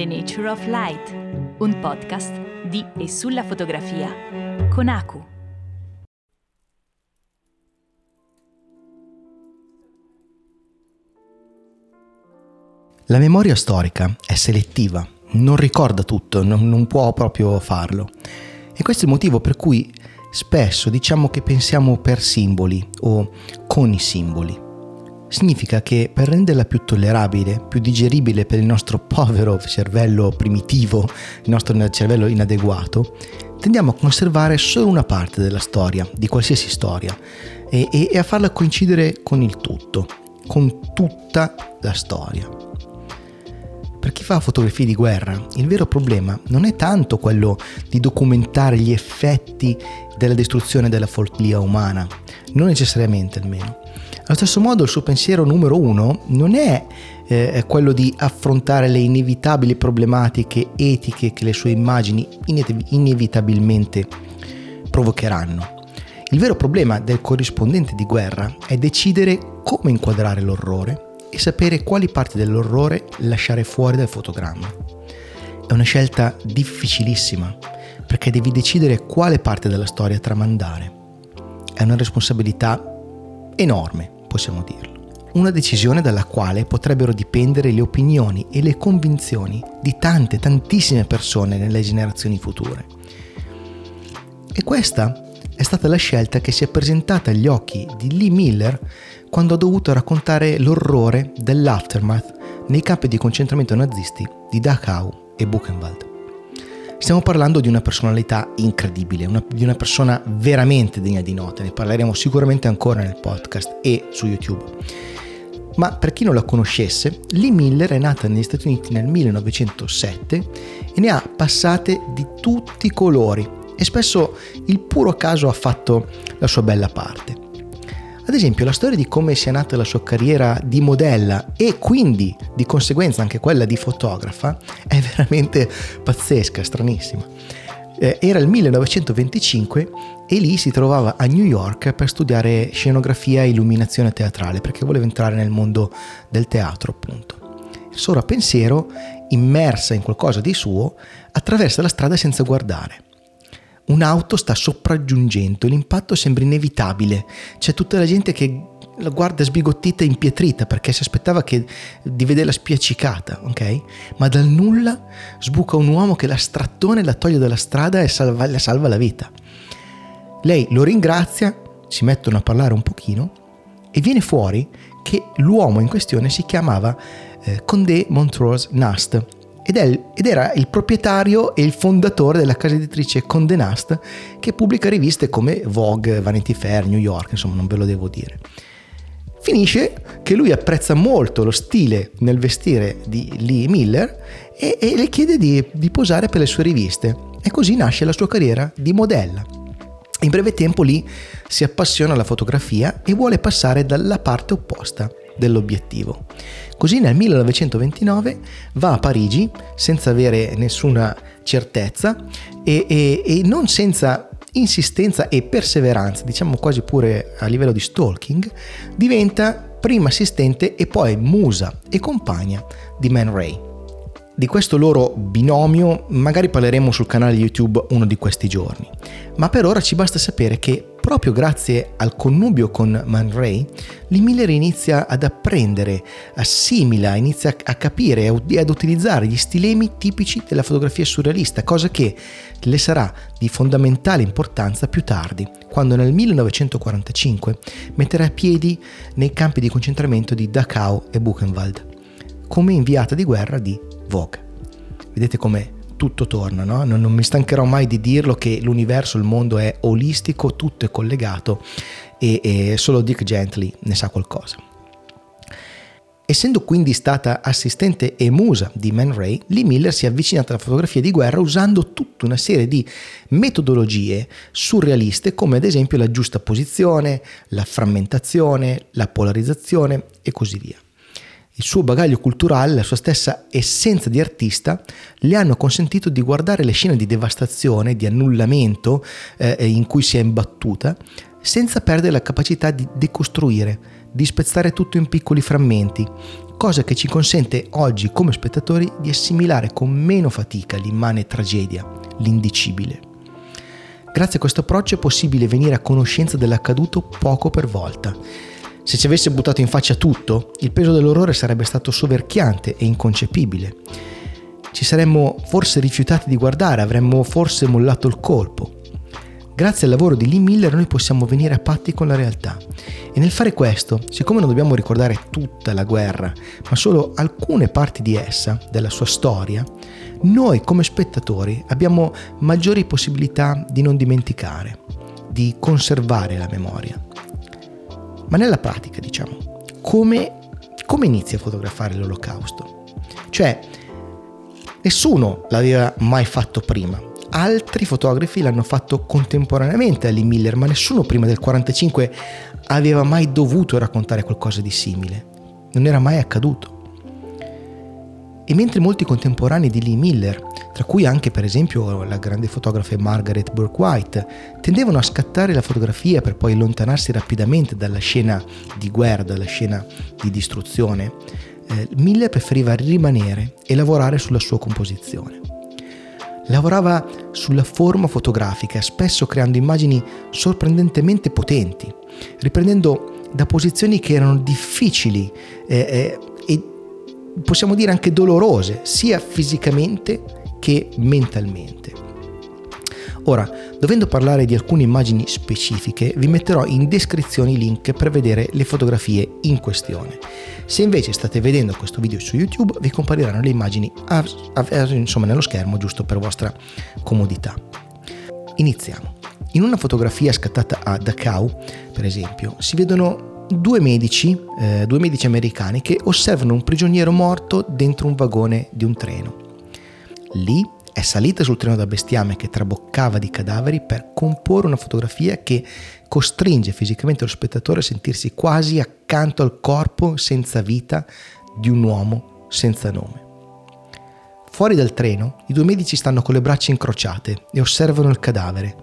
The Nature of Light, un podcast di e sulla fotografia con Aku. La memoria storica è selettiva, non ricorda tutto, non, non può proprio farlo. E questo è il motivo per cui spesso diciamo che pensiamo per simboli o con i simboli significa che per renderla più tollerabile, più digeribile per il nostro povero cervello primitivo, il nostro cervello inadeguato, tendiamo a conservare solo una parte della storia, di qualsiasi storia, e, e, e a farla coincidere con il tutto, con tutta la storia. Per chi fa fotografie di guerra, il vero problema non è tanto quello di documentare gli effetti della distruzione della follia umana, non necessariamente almeno, allo stesso modo il suo pensiero numero uno non è eh, quello di affrontare le inevitabili problematiche etiche che le sue immagini inevitabilmente provocheranno. Il vero problema del corrispondente di guerra è decidere come inquadrare l'orrore e sapere quali parti dell'orrore lasciare fuori dal fotogramma. È una scelta difficilissima perché devi decidere quale parte della storia tramandare. È una responsabilità enorme possiamo dirlo. Una decisione dalla quale potrebbero dipendere le opinioni e le convinzioni di tante, tantissime persone nelle generazioni future. E questa è stata la scelta che si è presentata agli occhi di Lee Miller quando ha dovuto raccontare l'orrore dell'aftermath nei campi di concentramento nazisti di Dachau e Buchenwald. Stiamo parlando di una personalità incredibile, una, di una persona veramente degna di nota, ne parleremo sicuramente ancora nel podcast e su YouTube. Ma per chi non la conoscesse, Lee Miller è nata negli Stati Uniti nel 1907 e ne ha passate di tutti i colori e spesso il puro caso ha fatto la sua bella parte. Ad esempio, la storia di come sia nata la sua carriera di modella e quindi di conseguenza anche quella di fotografa è veramente pazzesca, stranissima. Eh, era il 1925 e lì si trovava a New York per studiare scenografia e illuminazione teatrale perché voleva entrare nel mondo del teatro, appunto. Il suo pensiero, immersa in qualcosa di suo, attraversa la strada senza guardare un'auto sta sopraggiungendo, l'impatto sembra inevitabile, c'è tutta la gente che la guarda sbigottita e impietrita perché si aspettava che, di vederla spiaccicata, ok? Ma dal nulla sbuca un uomo che la strattone la toglie dalla strada e salva, le salva la vita. Lei lo ringrazia, si mettono a parlare un pochino e viene fuori che l'uomo in questione si chiamava eh, Condé Montrose Nast ed, è, ed, era il proprietario e il fondatore della casa editrice Condé Nast che pubblica riviste come Vogue, Vanity Fair, New York, insomma non ve lo devo dire. Finisce che lui apprezza molto lo stile nel vestire di Lee Miller e, e le chiede di, di posare per le sue riviste e così nasce la sua carriera di modella. In breve tempo Lee si appassiona alla fotografia e vuole passare dalla parte opposta dell'obiettivo. Così nel 1929 va a Parigi senza avere nessuna certezza e, e, e non senza insistenza e perseveranza, diciamo quasi pure a livello di stalking, diventa prima assistente e poi musa e compagna di Man Ray. Di questo loro binomio magari parleremo sul canale YouTube uno di questi giorni, ma per ora ci basta sapere che proprio grazie al connubio con Man Ray, Lee Miller inizia ad apprendere, assimila, inizia a capire e ad utilizzare gli stilemi tipici della fotografia surrealista, cosa che le sarà di fondamentale importanza più tardi, quando nel 1945 metterà piedi nei campi di concentramento di Dachau e Buchenwald, come inviata di guerra di Vogue. Vedete come tutto torna, no? non, non mi stancherò mai di dirlo che l'universo, il mondo è olistico, tutto è collegato e, e solo Dick Gently ne sa qualcosa. Essendo quindi stata assistente e musa di Man Ray, Lee Miller si è avvicinata alla fotografia di guerra usando tutta una serie di metodologie surrealiste come ad esempio la giusta posizione, la frammentazione, la polarizzazione e così via il suo bagaglio culturale, la sua stessa essenza di artista le hanno consentito di guardare le scene di devastazione, di annullamento eh, in cui si è imbattuta, senza perdere la capacità di decostruire, di spezzare tutto in piccoli frammenti, cosa che ci consente oggi come spettatori di assimilare con meno fatica l'immane tragedia, l'indicibile. Grazie a questo approccio è possibile venire a conoscenza dell'accaduto poco per volta. Se ci avesse buttato in faccia tutto, il peso dell'orrore sarebbe stato soverchiante e inconcepibile. Ci saremmo forse rifiutati di guardare, avremmo forse mollato il colpo. Grazie al lavoro di Lee Miller noi possiamo venire a patti con la realtà. E nel fare questo, siccome non dobbiamo ricordare tutta la guerra, ma solo alcune parti di essa, della sua storia, noi come spettatori abbiamo maggiori possibilità di non dimenticare, di conservare la memoria. Ma nella pratica, diciamo, come, come inizia a fotografare l'olocausto? Cioè, nessuno l'aveva mai fatto prima, altri fotografi l'hanno fatto contemporaneamente a Lee Miller, ma nessuno prima del 45 aveva mai dovuto raccontare qualcosa di simile. Non era mai accaduto. E mentre molti contemporanei di Lee Miller, tra cui anche per esempio la grande fotografa Margaret Burke-White, tendevano a scattare la fotografia per poi allontanarsi rapidamente dalla scena di guerra, dalla scena di distruzione, eh, Miller preferiva rimanere e lavorare sulla sua composizione. Lavorava sulla forma fotografica, spesso creando immagini sorprendentemente potenti, riprendendo da posizioni che erano difficili eh, eh, possiamo dire anche dolorose, sia fisicamente che mentalmente. Ora, dovendo parlare di alcune immagini specifiche, vi metterò in descrizione i link per vedere le fotografie in questione. Se invece state vedendo questo video su YouTube, vi compariranno le immagini a, a, insomma, nello schermo giusto per vostra comodità. Iniziamo. In una fotografia scattata a Dachau, per esempio, si vedono due medici, eh, due medici americani che osservano un prigioniero morto dentro un vagone di un treno. Lì è salita sul treno da bestiame che traboccava di cadaveri per comporre una fotografia che costringe fisicamente lo spettatore a sentirsi quasi accanto al corpo senza vita di un uomo senza nome. Fuori dal treno, i due medici stanno con le braccia incrociate e osservano il cadavere.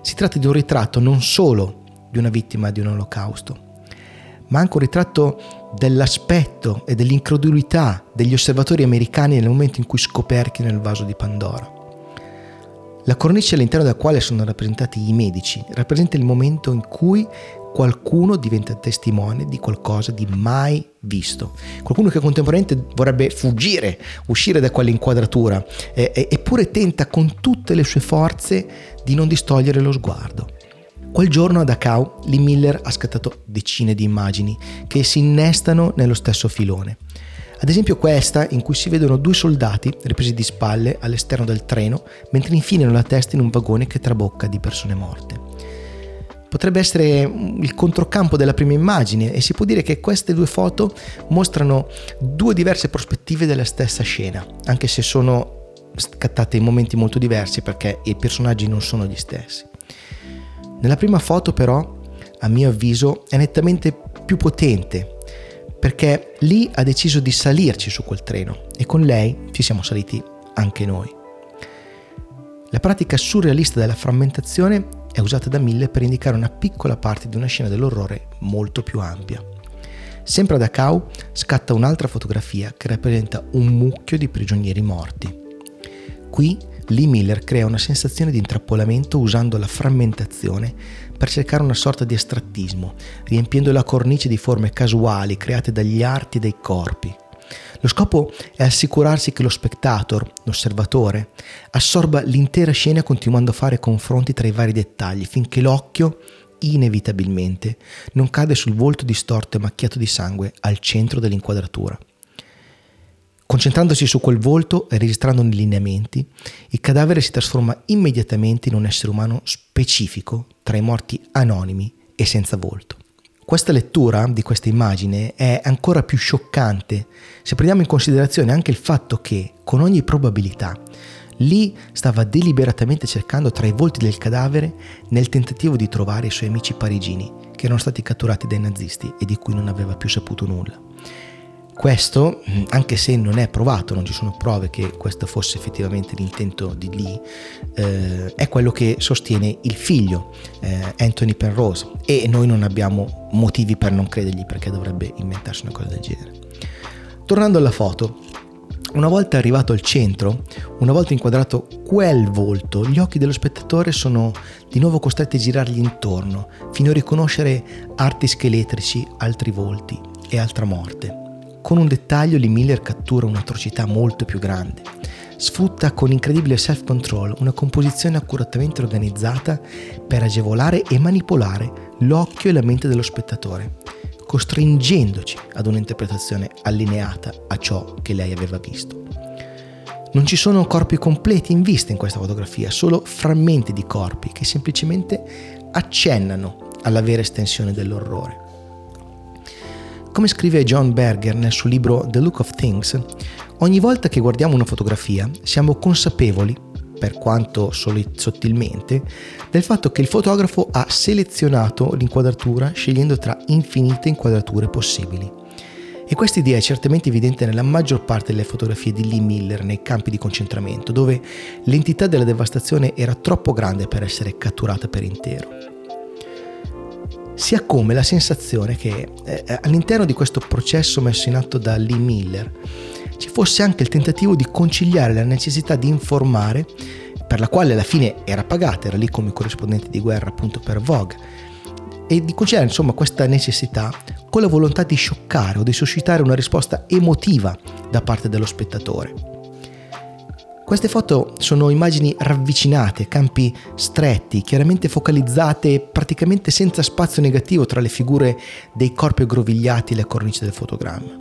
Si tratta di un ritratto non solo di una vittima di un olocausto, ma anche un ritratto dell'aspetto e dell'incredulità degli osservatori americani nel momento in cui scoperchiano il vaso di Pandora. La cornice all'interno della quale sono rappresentati i medici rappresenta il momento in cui qualcuno diventa testimone di qualcosa di mai visto. Qualcuno che contemporaneamente vorrebbe fuggire, uscire da quell'inquadratura, eppure tenta con tutte le sue forze di non distogliere lo sguardo. Quel giorno a Dachau Lee Miller ha scattato decine di immagini che si innestano nello stesso filone. Ad esempio questa in cui si vedono due soldati ripresi di spalle all'esterno del treno mentre infilano la testa in un vagone che trabocca di persone morte. Potrebbe essere il controcampo della prima immagine e si può dire che queste due foto mostrano due diverse prospettive della stessa scena, anche se sono scattate in momenti molto diversi perché i personaggi non sono gli stessi. Nella prima foto però, a mio avviso, è nettamente più potente perché lì ha deciso di salirci su quel treno e con lei ci siamo saliti anche noi. La pratica surrealista della frammentazione è usata da Mille per indicare una piccola parte di una scena dell'orrore molto più ampia. Sempre da Dachau scatta un'altra fotografia che rappresenta un mucchio di prigionieri morti. Qui Lee Miller crea una sensazione di intrappolamento usando la frammentazione per cercare una sorta di astrattismo, riempiendo la cornice di forme casuali create dagli arti dei corpi. Lo scopo è assicurarsi che lo spectator, l'osservatore, assorba l'intera scena continuando a fare confronti tra i vari dettagli finché l'occhio, inevitabilmente, non cade sul volto distorto e macchiato di sangue al centro dell'inquadratura. Concentrandosi su quel volto e registrando i lineamenti, il cadavere si trasforma immediatamente in un essere umano specifico tra i morti anonimi e senza volto. Questa lettura di questa immagine è ancora più scioccante se prendiamo in considerazione anche il fatto che, con ogni probabilità, Lee stava deliberatamente cercando tra i volti del cadavere nel tentativo di trovare i suoi amici parigini che erano stati catturati dai nazisti e di cui non aveva più saputo nulla. Questo, anche se non è provato, non ci sono prove che questo fosse effettivamente l'intento di Lee, eh, è quello che sostiene il figlio, eh, Anthony Penrose, e noi non abbiamo motivi per non credergli perché dovrebbe inventarsi una cosa del genere. tornando alla foto, una volta arrivato al centro, una volta inquadrato quel volto, gli occhi dello spettatore sono di nuovo costretti a girargli intorno, fino a riconoscere arti scheletrici, altri volti e altra morte. Con un dettaglio Lee Miller cattura un'atrocità molto più grande. Sfrutta con incredibile self-control una composizione accuratamente organizzata per agevolare e manipolare l'occhio e la mente dello spettatore costringendoci ad un'interpretazione allineata a ciò che lei aveva visto. Non ci sono corpi completi in vista in questa fotografia, solo frammenti di corpi che semplicemente accennano alla vera estensione dell'orrore. Come scrive John Berger nel suo libro The Look of Things, ogni volta che guardiamo una fotografia siamo consapevoli per quanto sottilmente, del fatto che il fotografo ha selezionato l'inquadratura scegliendo tra infinite inquadrature possibili. E questa idea è certamente evidente nella maggior parte delle fotografie di Lee Miller nei campi di concentramento, dove l'entità della devastazione era troppo grande per essere catturata per intero. Si ha come la sensazione che eh, all'interno di questo processo messo in atto da Lee Miller, ci fosse anche il tentativo di conciliare la necessità di informare, per la quale alla fine era pagata, era lì come corrispondente di guerra appunto per Vogue, e di conciliare insomma questa necessità con la volontà di scioccare o di suscitare una risposta emotiva da parte dello spettatore. Queste foto sono immagini ravvicinate, campi stretti, chiaramente focalizzate, praticamente senza spazio negativo tra le figure dei corpi aggrovigliati e le cornici del fotogramma.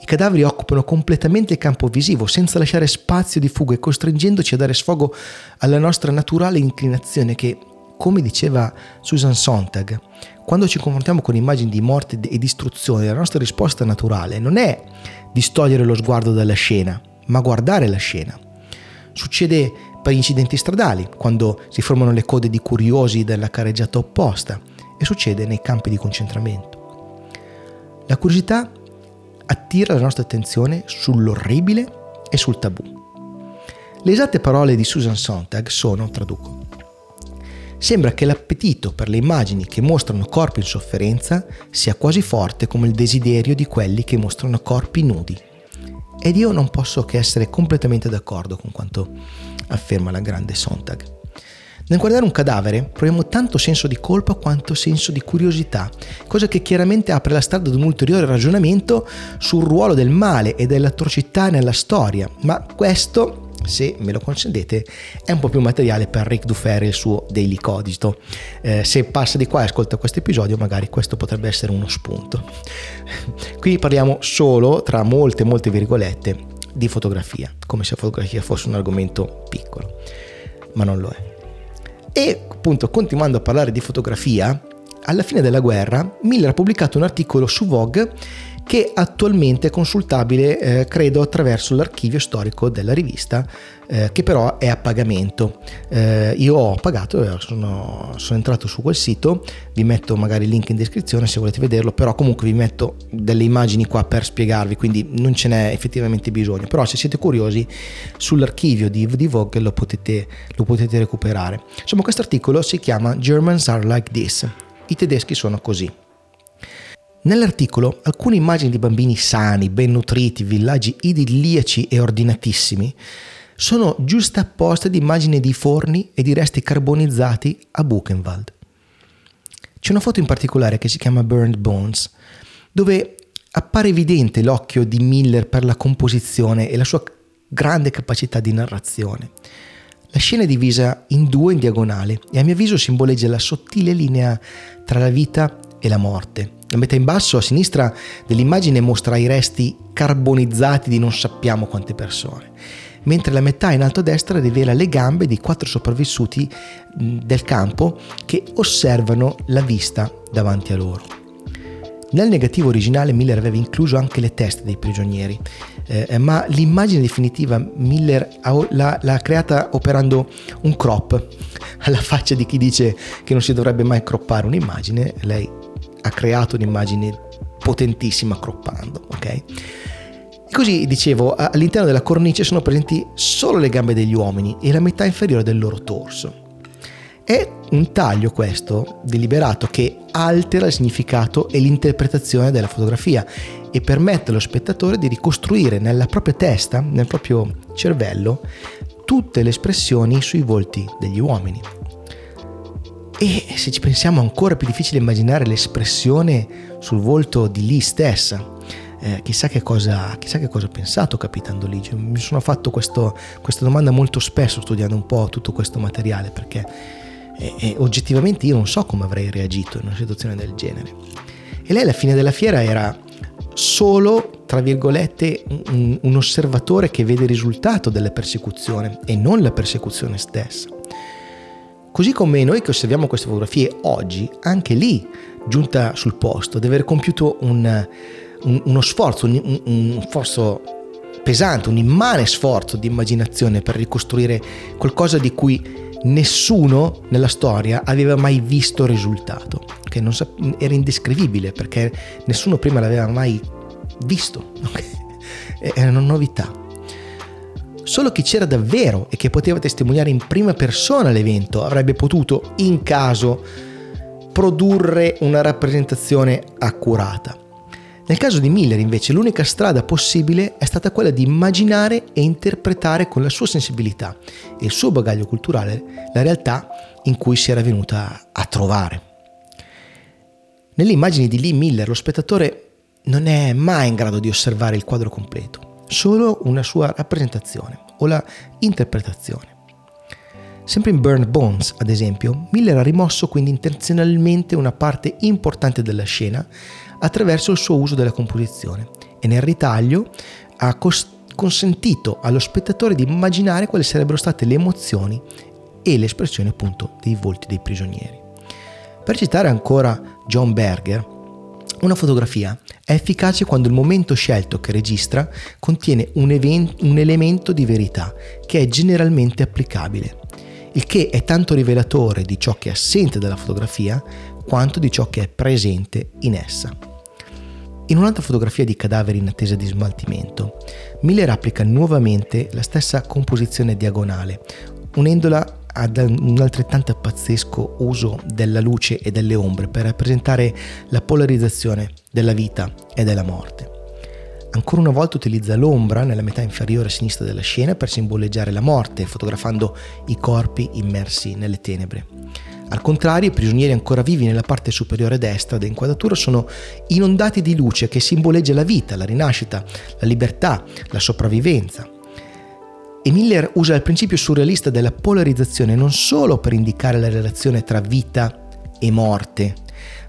I cadaveri occupano completamente il campo visivo senza lasciare spazio di fuga e costringendoci a dare sfogo alla nostra naturale inclinazione che, come diceva Susan Sontag, quando ci confrontiamo con immagini di morte e distruzione, la nostra risposta naturale non è distogliere lo sguardo dalla scena, ma guardare la scena. Succede per gli incidenti stradali, quando si formano le code di curiosi della carreggiata opposta, e succede nei campi di concentramento. La curiosità attira la nostra attenzione sull'orribile e sul tabù. Le esatte parole di Susan Sontag sono, traduco, Sembra che l'appetito per le immagini che mostrano corpi in sofferenza sia quasi forte come il desiderio di quelli che mostrano corpi nudi. Ed io non posso che essere completamente d'accordo con quanto afferma la grande Sontag. Nel guardare un cadavere proviamo tanto senso di colpa quanto senso di curiosità, cosa che chiaramente apre la strada ad un ulteriore ragionamento sul ruolo del male e dell'atrocità nella storia, ma questo se me lo concedete, è un po' più materiale per Rick Dufer e il suo Daily Codito. Eh, se passa di qua e ascolta questo episodio, magari questo potrebbe essere uno spunto. Qui parliamo solo, tra molte, molte virgolette, di fotografia, come se la fotografia fosse un argomento piccolo, ma non lo è. E appunto continuando a parlare di fotografia, alla fine della guerra Miller ha pubblicato un articolo su Vogue che attualmente è consultabile eh, credo attraverso l'archivio storico della rivista eh, che però è a pagamento. Eh, io ho pagato eh, sono, sono, entrato su quel sito vi metto magari il link in descrizione se volete vederlo però comunque vi metto delle immagini qua per spiegarvi quindi non ce n'è effettivamente bisogno. Però se siete curiosi sull'archivio di, di Vogue lo potete, lo potete recuperare. Insomma questo articolo si chiama Germans are like this. I tedeschi sono così Nell'articolo alcune immagini di bambini sani, ben nutriti, villaggi idilliaci e ordinatissimi sono giustapposte di immagini di forni e di resti carbonizzati a Buchenwald. C'è una foto in particolare che si chiama Burned Bones, dove appare evidente l'occhio di Miller per la composizione e la sua grande capacità di narrazione. La scena è divisa in due in diagonale e a mio avviso simboleggia la sottile linea tra la vita e la morte, metà in basso a sinistra dell'immagine mostra i resti carbonizzati di non sappiamo quante persone, mentre la metà in alto a destra rivela le gambe di quattro sopravvissuti del campo che osservano la vista davanti a loro. Nel negativo originale Miller aveva incluso anche le teste dei prigionieri, eh, ma l'immagine definitiva Miller l'ha, l'ha, creata operando un crop alla faccia di chi dice che non si dovrebbe mai croppare un'immagine, lei ha creato un'immagine potentissima croppando, ok? Così dicevo, all'interno della cornice sono presenti solo le gambe degli uomini e la metà inferiore del loro torso. È un taglio questo deliberato che altera il significato e l'interpretazione della fotografia e permette allo spettatore di ricostruire nella propria testa, nel proprio cervello, tutte le espressioni sui volti degli uomini. E se ci pensiamo ancora più difficile immaginare l'espressione sul volto di Lee stessa. Eh, chissà, che cosa, chissà che cosa ha pensato capitando lì. Cioè, mi sono fatto questo, questa domanda molto spesso studiando un po' tutto questo materiale perché eh, eh, oggettivamente io non so come avrei reagito in una situazione del genere. E lei alla fine della fiera era solo, tra virgolette, un, un osservatore che vede il risultato della persecuzione e non la persecuzione stessa. Così come noi che osserviamo queste fotografie oggi, anche lì, giunta sul posto, deve aver compiuto un, un, uno sforzo, un, un sforzo pesante, un immane sforzo di immaginazione per ricostruire qualcosa di cui nessuno nella storia aveva mai visto risultato, che sa- era indescrivibile perché nessuno prima l'aveva mai visto, era una novità. Solo chi c'era davvero e che poteva testimoniare in prima persona l'evento avrebbe potuto, in caso, produrre una rappresentazione accurata. Nel caso di Miller invece l'unica strada possibile è stata quella di immaginare e interpretare con la sua sensibilità e il suo bagaglio culturale la realtà in cui si era venuta a trovare. Nelle immagini di Lee Miller lo spettatore non è mai in grado di osservare il quadro completo, solo una sua rappresentazione o la interpretazione. Sempre in Burn Bones, ad esempio, Miller ha rimosso quindi intenzionalmente una parte importante della scena attraverso il suo uso della composizione e nel ritaglio ha cos- consentito allo spettatore di immaginare quali sarebbero state le emozioni e le espressioni appunto dei volti dei prigionieri. Per citare ancora John Berger, una fotografia è efficace quando il momento scelto che registra contiene un, event- un elemento di verità che è generalmente applicabile il che è tanto rivelatore di ciò che è assente dalla fotografia quanto di ciò che è presente in essa. In un'altra fotografia di cadaveri in attesa di smaltimento, Miller applica nuovamente la stessa composizione diagonale, unendola ad un altrettanto pazzesco uso della luce e delle ombre per rappresentare la polarizzazione della vita e della morte. Ancora una volta utilizza l'ombra nella metà inferiore sinistra della scena per simboleggiare la morte, fotografando i corpi immersi nelle tenebre. Al contrario, i prigionieri ancora vivi nella parte superiore destra dell'inquadratura sono inondati di luce che simboleggia la vita, la rinascita, la libertà, la sopravvivenza. E Miller usa il principio surrealista della polarizzazione non solo per indicare la relazione tra vita e morte,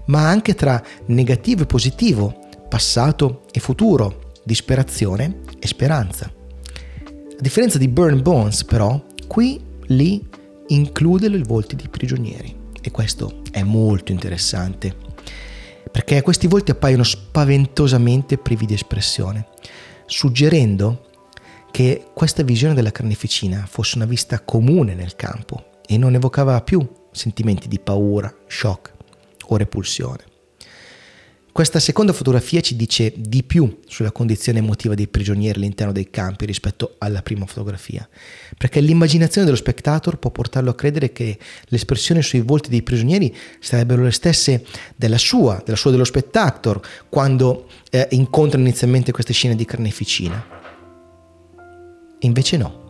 ma anche tra negativo e positivo, passato e futuro, disperazione e speranza. A differenza di Burn Bones, però, qui Lee include i volti dei prigionieri e questo è molto interessante perché questi volti appaiono spaventosamente privi di espressione, suggerendo che questa visione della carneficina fosse una vista comune nel campo e non evocava più sentimenti di paura, shock o repulsione. Questa seconda fotografia ci dice di più sulla condizione emotiva dei prigionieri all'interno dei campi rispetto alla prima fotografia, perché l'immaginazione dello spectator può portarlo a credere che le espressioni sui volti dei prigionieri sarebbero le stesse della sua, della sua dello spectator, quando eh, incontra inizialmente queste scene di carneficina. Invece no,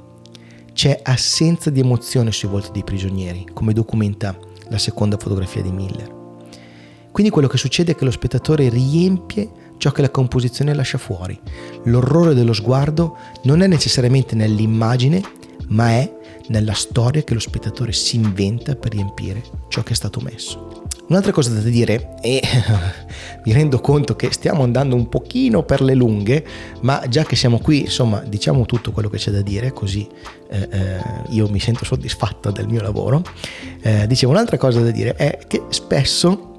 c'è assenza di emozione sui volti dei prigionieri, come documenta la seconda fotografia di Miller. Quindi quello che succede è che lo spettatore riempie ciò che la composizione lascia fuori. L'orrore dello sguardo non è necessariamente nell'immagine, ma è nella storia che lo spettatore si inventa per riempire ciò che è stato messo. Un'altra cosa da dire, e mi rendo conto che stiamo andando un pochino per le lunghe, ma già che siamo qui, insomma, diciamo tutto quello che c'è da dire, così eh, eh, io mi sento soddisfatto del mio lavoro. Eh, dicevo, un'altra cosa da dire è che spesso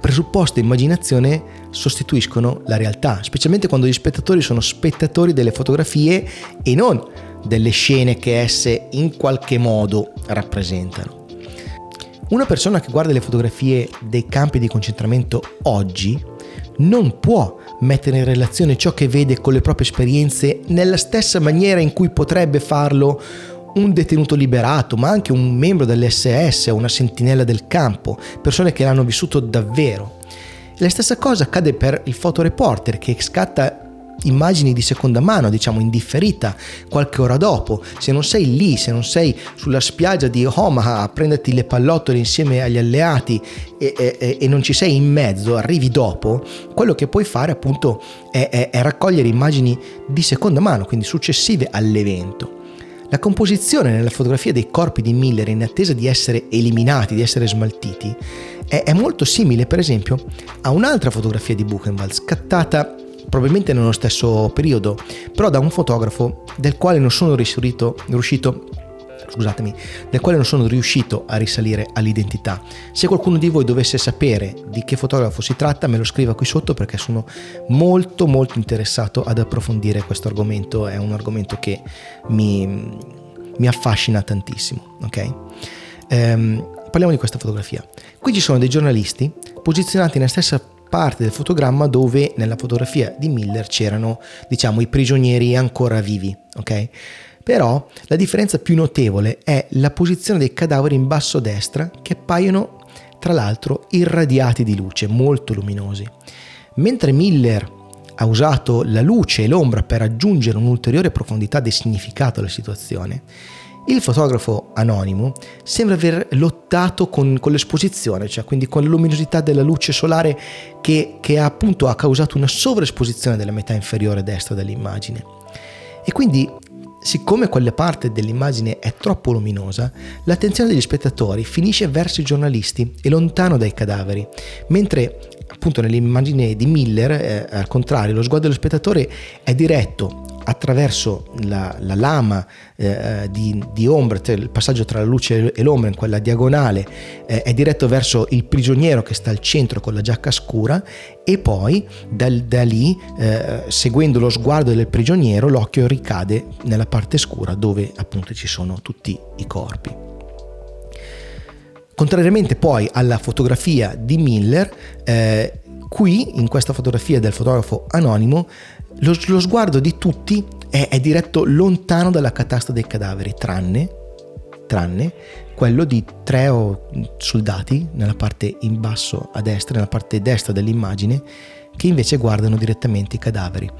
presupposto e immaginazione sostituiscono la realtà, specialmente quando gli spettatori sono spettatori delle fotografie e non delle scene che esse in qualche modo rappresentano. Una persona che guarda le fotografie dei campi di concentramento oggi non può mettere in relazione ciò che vede con le proprie esperienze nella stessa maniera in cui potrebbe farlo un detenuto liberato, ma anche un membro dell'SS o una sentinella del campo, persone che l'hanno vissuto davvero. La stessa cosa accade per il fotoreporter che scatta immagini di seconda mano, diciamo indifferita, qualche ora dopo. Se non sei lì, se non sei sulla spiaggia di Omaha a prenderti le pallottole insieme agli alleati e, e, e non ci sei in mezzo, arrivi dopo, quello che puoi fare appunto è, è, è raccogliere immagini di seconda mano, quindi successive all'evento. La composizione nella fotografia dei corpi di Miller in attesa di essere eliminati, di essere smaltiti, è, è molto simile per esempio a un'altra fotografia di Buchenwald scattata probabilmente nello stesso periodo, però da un fotografo del quale non sono riuscito, riuscito scusatemi, del quale non sono riuscito a risalire all'identità. Se qualcuno di voi dovesse sapere di che fotografo si tratta, me lo scriva qui sotto perché sono molto molto interessato ad approfondire questo argomento, è un argomento che mi, mi affascina tantissimo, ok? Ehm, parliamo di questa fotografia. Qui ci sono dei giornalisti posizionati nella stessa parte del fotogramma dove nella fotografia di Miller c'erano, diciamo, i prigionieri ancora vivi, ok? Però la differenza più notevole è la posizione dei cadaveri in basso a destra che appaiono tra l'altro irradiati di luce, molto luminosi. Mentre Miller ha usato la luce e l'ombra per aggiungere un'ulteriore profondità di significato alla situazione, il fotografo anonimo sembra aver lottato con, con, l'esposizione, cioè quindi con la luminosità della luce solare che, che appunto ha causato una sovraesposizione della metà inferiore destra dell'immagine. E quindi Siccome quella parte dell'immagine è troppo luminosa, l'attenzione degli spettatori finisce verso i giornalisti e lontano dai cadaveri, mentre appunto nell'immagine di Miller, eh, al contrario, lo sguardo dello spettatore è diretto attraverso la, la lama eh, di, di, ombra, il passaggio tra la luce e l'ombra in quella diagonale eh, è diretto verso il prigioniero che sta al centro con la giacca scura e poi da, da lì, eh, seguendo lo sguardo del prigioniero, l'occhio ricade nella parte scura dove appunto ci sono tutti i corpi. Contrariamente poi alla fotografia di Miller, eh, qui in questa fotografia del fotografo anonimo lo, lo sguardo di tutti è, è, diretto lontano dalla catasta dei cadaveri, tranne, tranne quello di tre soldati nella parte in basso a destra, nella parte destra dell'immagine, che invece guardano direttamente i cadaveri.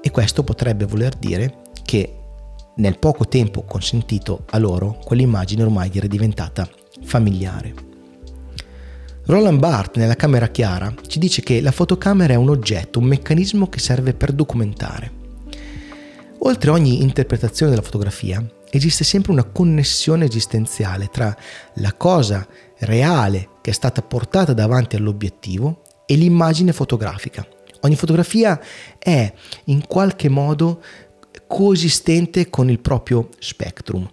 E questo potrebbe voler dire che nel poco tempo consentito a loro, quell'immagine ormai era diventata familiare. Roland Barthes nella camera chiara ci dice che la fotocamera è un oggetto, un meccanismo che serve per documentare. Oltre ogni interpretazione della fotografia, esiste sempre una connessione esistenziale tra la cosa reale che è stata portata davanti all'obiettivo e l'immagine fotografica. Ogni fotografia è in qualche modo coesistente con il proprio spectrum,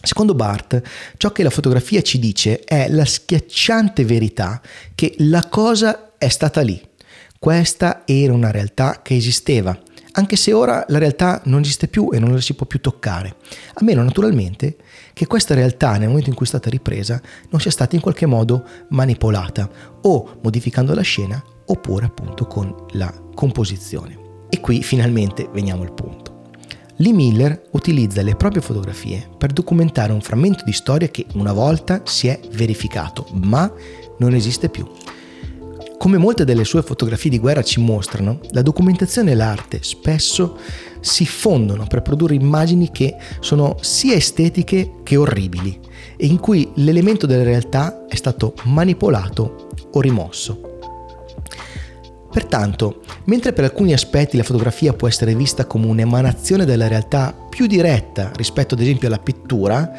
Secondo Bart, ciò che la fotografia ci dice è la schiacciante verità che la cosa è stata lì. Questa era una realtà che esisteva, anche se ora la realtà non esiste più e non la si può più toccare. A meno naturalmente che questa realtà nel momento in cui è stata ripresa non sia stata in qualche modo manipolata o modificando la scena oppure appunto con la composizione. E qui finalmente veniamo al punto. Lee Miller utilizza le proprie fotografie per documentare un frammento di storia che una volta si è verificato, ma non esiste più. Come molte delle sue fotografie di guerra ci mostrano, la documentazione e l'arte spesso si fondono per produrre immagini che sono sia estetiche che orribili e in cui l'elemento della realtà è stato manipolato o rimosso. Pertanto, mentre per alcuni aspetti la fotografia può essere vista come un'emanazione della realtà più diretta rispetto ad esempio alla pittura,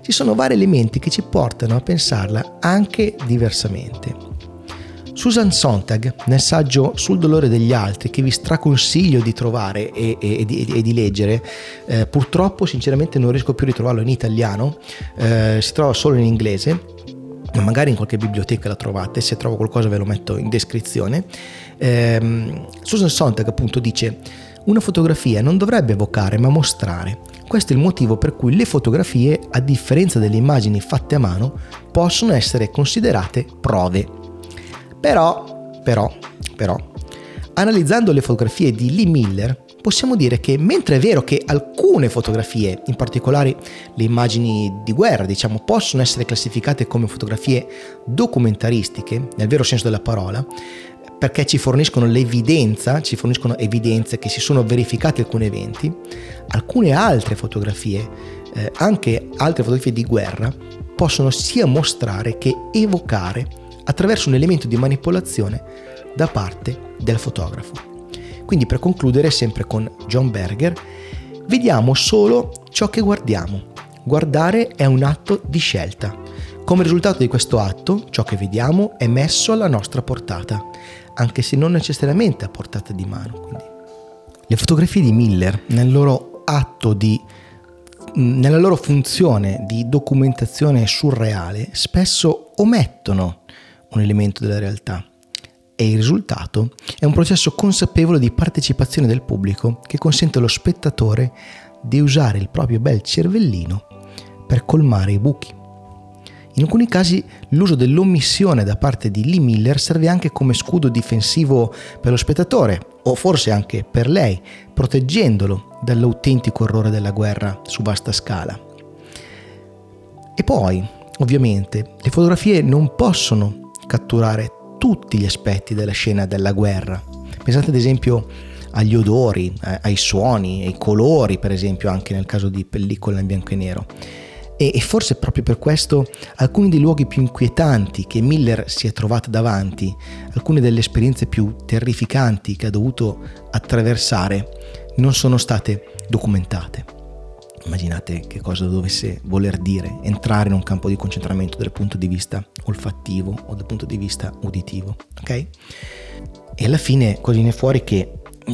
ci sono vari elementi che ci portano a pensarla anche diversamente. Susan Sontag, nel saggio Sul dolore degli altri, che vi straconsiglio di trovare e, e, e, di, e di, leggere, eh, purtroppo sinceramente non riesco più a ritrovarlo in italiano, eh, si trova solo in inglese, ma magari in qualche biblioteca la trovate, se trovo qualcosa ve lo metto in descrizione. Eh, Susan Sontag appunto dice una fotografia non dovrebbe evocare ma mostrare. Questo è il motivo per cui le fotografie, a differenza delle immagini fatte a mano, possono essere considerate prove. Però, però, però, analizzando le fotografie di Lee Miller, possiamo dire che mentre è vero che alcune fotografie, in particolare le immagini di guerra, diciamo, possono essere classificate come fotografie documentaristiche, nel vero senso della parola, perché ci forniscono l'evidenza, ci forniscono evidenze che si sono verificati alcuni eventi, alcune altre fotografie, eh, anche altre fotografie di guerra, possono sia mostrare che evocare attraverso un elemento di manipolazione da parte del fotografo. Quindi per concludere sempre con John Berger, vediamo solo ciò che guardiamo. Guardare è un atto di scelta. Come risultato di questo atto, ciò che vediamo è messo alla nostra portata anche se non necessariamente a portata di mano. Quindi. Le fotografie di Miller, nel loro atto di nella loro funzione di documentazione surreale, spesso omettono un elemento della realtà e il risultato è un processo consapevole di partecipazione del pubblico che consente allo spettatore di usare il proprio bel cervellino per colmare i buchi. In alcuni casi l'uso dell'omissione da parte di Lee Miller serve anche come scudo difensivo per lo spettatore, o forse anche per lei, proteggendolo dall'autentico orrore della guerra su vasta scala. E poi, ovviamente, le fotografie non possono catturare tutti gli aspetti della scena della guerra. Pensate ad esempio agli odori, ai suoni, ai colori, per esempio, anche nel caso di pellicola in bianco e nero. E, e forse proprio per questo alcuni dei luoghi più inquietanti che Miller si è trovato davanti, alcune delle esperienze più terrificanti che ha dovuto attraversare, non sono state documentate. Immaginate che cosa dovesse voler dire entrare in un campo di concentramento dal punto di vista olfattivo o dal punto di vista uditivo, ok? E alla fine cosa viene fuori che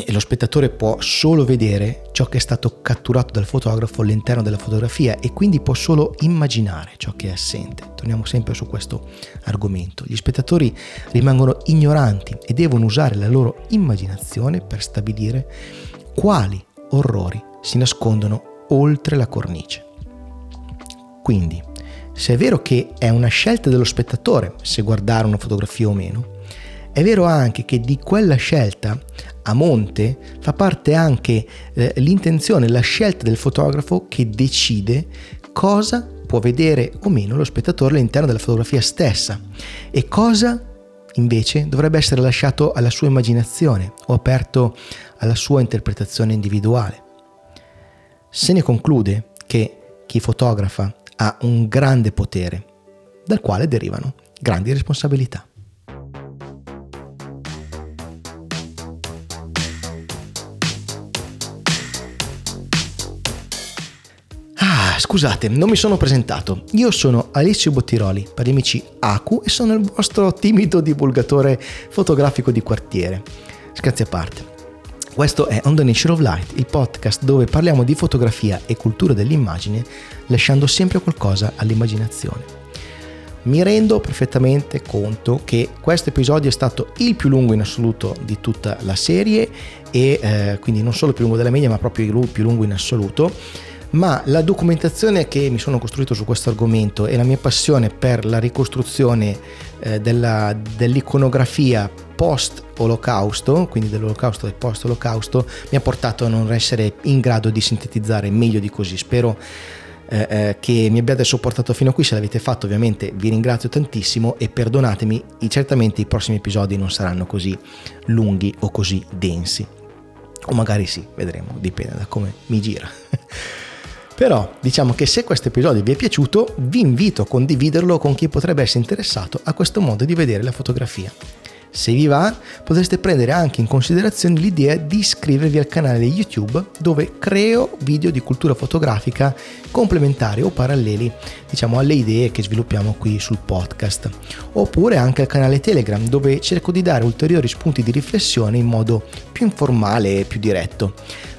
lo spettatore può solo vedere ciò che è stato catturato dal fotografo all'interno della fotografia e quindi può solo immaginare ciò che è assente. Torniamo sempre su questo argomento. Gli spettatori rimangono ignoranti e devono usare la loro immaginazione per stabilire quali orrori si nascondono oltre la cornice. Quindi, se è vero che è una scelta dello spettatore se guardare una fotografia o meno, è vero anche che di quella scelta a monte fa parte anche eh, l'intenzione, la scelta del fotografo che decide cosa può vedere o meno lo spettatore all'interno della fotografia stessa e cosa invece dovrebbe essere lasciato alla sua immaginazione o aperto alla sua interpretazione individuale. Se ne conclude che chi fotografa ha un grande potere, dal quale derivano grandi responsabilità. Scusate, non mi sono presentato. Io sono Alessio Bottiroli, per gli amici Aku, e sono il vostro timido divulgatore fotografico di quartiere. Scherzi a parte. Questo è On the Nature of Light, il podcast dove parliamo di fotografia e cultura dell'immagine, lasciando sempre qualcosa all'immaginazione. Mi rendo perfettamente conto che questo episodio è stato il più lungo in assoluto di tutta la serie e eh, quindi non solo il più lungo della media ma proprio il più lungo in assoluto ma la documentazione che mi sono costruito su questo argomento e la mia passione per la ricostruzione eh, della, dell'iconografia post-olocausto, quindi dell'olocausto e post-olocausto, mi ha portato a non essere in grado di sintetizzare meglio di così. Spero eh, eh, che mi abbiate sopportato fino a qui, se l'avete fatto ovviamente vi ringrazio tantissimo e perdonatemi, certamente i prossimi episodi non saranno così lunghi o così densi. O magari sì, vedremo, dipende da come mi gira. Però diciamo che se questo episodio vi è piaciuto, vi invito a condividerlo con chi potrebbe essere interessato a questo modo di vedere la fotografia. Se vi va, potreste prendere anche in considerazione l'idea di iscrivervi al canale YouTube dove creo video di cultura fotografica complementari o paralleli diciamo, alle idee che sviluppiamo qui sul podcast. Oppure anche al canale Telegram dove cerco di dare ulteriori spunti di riflessione in modo più informale e più diretto.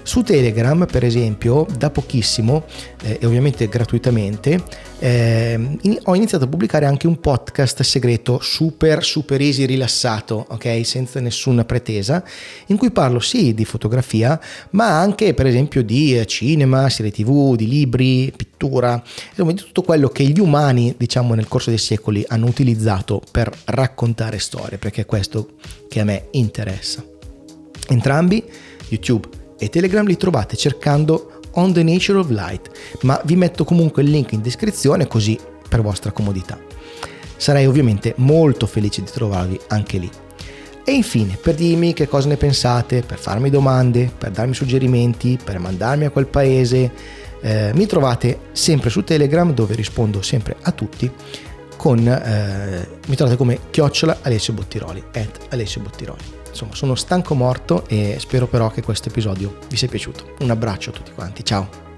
Su Telegram, per esempio, da pochissimo eh, e ovviamente gratuitamente, eh, in, ho iniziato a pubblicare anche un podcast segreto super, super easy, rilassato, ok? Senza nessuna pretesa, in cui parlo sì di fotografia, ma anche per esempio di eh, cinema, serie tv, di libri, pittura, insomma di tutto quello che gli umani, diciamo, nel corso dei secoli hanno utilizzato per raccontare storie, perché è questo che a me interessa. Entrambi, YouTube e Telegram li trovate cercando On the Nature of Light, ma vi metto comunque il link in descrizione così per vostra comodità. Sarei ovviamente molto felice di trovarvi anche lì. E infine, per dirmi che cosa ne pensate, per farmi domande, per darmi suggerimenti, per mandarmi a quel paese, eh, mi trovate sempre su Telegram dove rispondo sempre a tutti con, eh, mi trovate come chiocciola Alessio Bottiroli, at Alessio Bottiroli. Insomma, sono stanco morto e spero però che questo episodio vi sia piaciuto. Un abbraccio a tutti quanti, ciao!